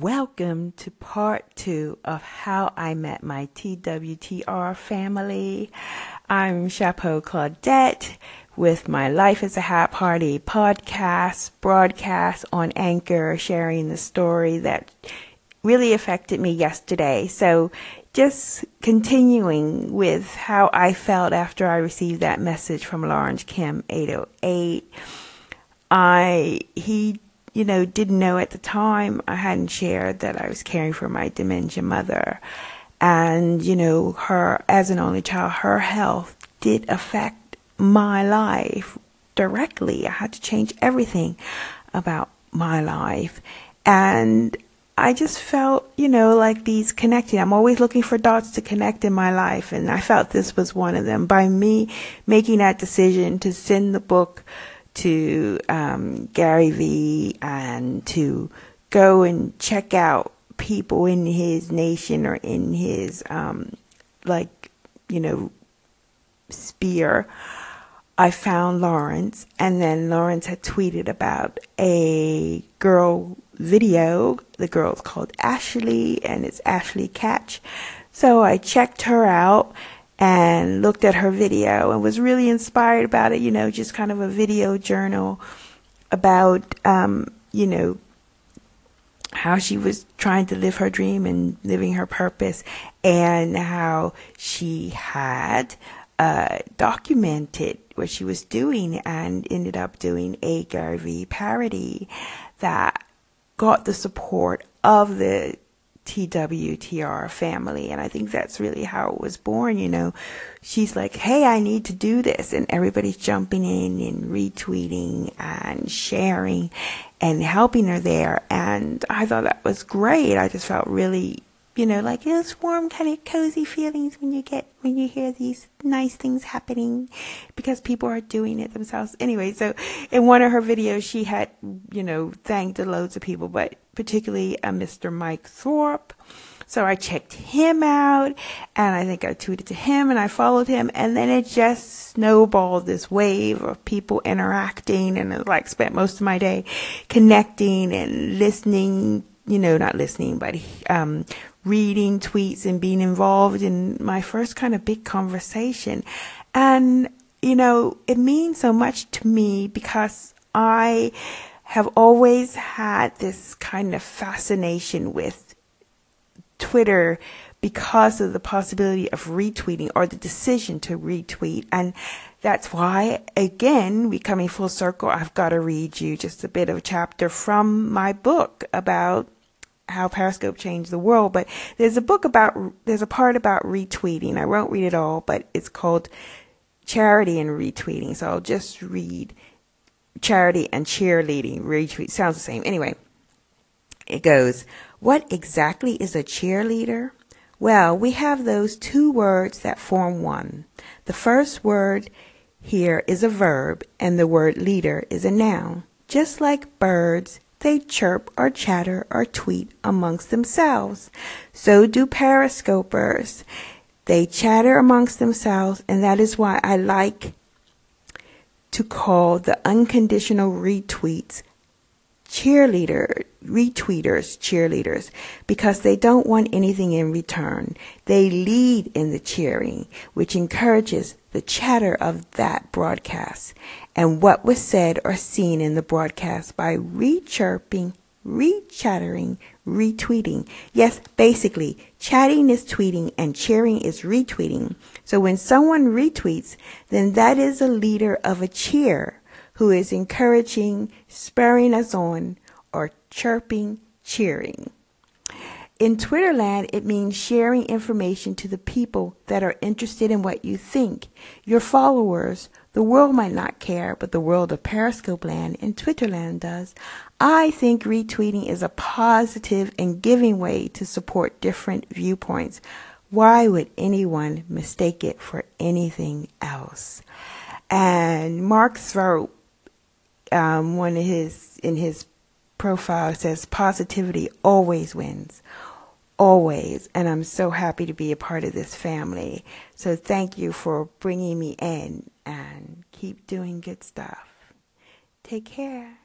Welcome to part two of how I met my TWTR family. I'm Chapeau Claudette with my Life as a Hat Party podcast, broadcast on Anchor, sharing the story that really affected me yesterday. So just continuing with how I felt after I received that message from Lawrence Kim 808. I, he you know, didn't know at the time I hadn't shared that I was caring for my dementia mother. And, you know, her, as an only child, her health did affect my life directly. I had to change everything about my life. And I just felt, you know, like these connecting. I'm always looking for dots to connect in my life. And I felt this was one of them. By me making that decision to send the book to um, Gary Vee and to go and check out people in his nation or in his um, like you know sphere. I found Lawrence, and then Lawrence had tweeted about a girl video. The girl's called Ashley, and it's Ashley Catch. So I checked her out and looked at her video and was really inspired about it. You know, just kind of a video journal about, um, you know, how she was trying to live her dream and living her purpose, and how she had uh, documented what she was doing and ended up doing a Gary parody that got the support of the TWTR family. And I think that's really how it was born. You know, she's like, Hey, I need to do this. And everybody's jumping in and retweeting and sharing and helping her there. And I thought that was great. I just felt really you know, like those warm, kind of cozy feelings when you get, when you hear these nice things happening because people are doing it themselves. Anyway, so in one of her videos, she had, you know, thanked loads of people, but particularly a uh, Mr. Mike Thorpe. So I checked him out and I think I tweeted to him and I followed him and then it just snowballed this wave of people interacting and I like spent most of my day connecting and listening, you know, not listening, but um, reading tweets and being involved in my first kind of big conversation. And, you know, it means so much to me because I have always had this kind of fascination with Twitter because of the possibility of retweeting or the decision to retweet. And that's why, again, we coming full circle, I've got to read you just a bit of a chapter from my book about how Periscope changed the world. But there's a book about, there's a part about retweeting. I won't read it all, but it's called Charity and Retweeting. So I'll just read charity and cheerleading. Retweet sounds the same. Anyway, it goes, What exactly is a cheerleader? Well, we have those two words that form one. The first word here is a verb, and the word leader is a noun. Just like birds they chirp or chatter or tweet amongst themselves. So do periscopers. They chatter amongst themselves, and that is why I like to call the unconditional retweets cheerleader retweeters cheerleaders because they don't want anything in return. They lead in the cheering, which encourages the chatter of that broadcast and what was said or seen in the broadcast by re-chirping, re-chattering, retweeting. Yes, basically, chatting is tweeting and cheering is retweeting. So when someone retweets, then that is a leader of a cheer who is encouraging, spurring us on, or chirping, cheering. In Twitterland, it means sharing information to the people that are interested in what you think. Your followers, the world might not care, but the world of Periscope land and Twitterland does. I think retweeting is a positive and giving way to support different viewpoints. Why would anyone mistake it for anything else? And Mark Thrope, um, one of his in his profile says positivity always wins. Always. And I'm so happy to be a part of this family. So thank you for bringing me in and keep doing good stuff. Take care.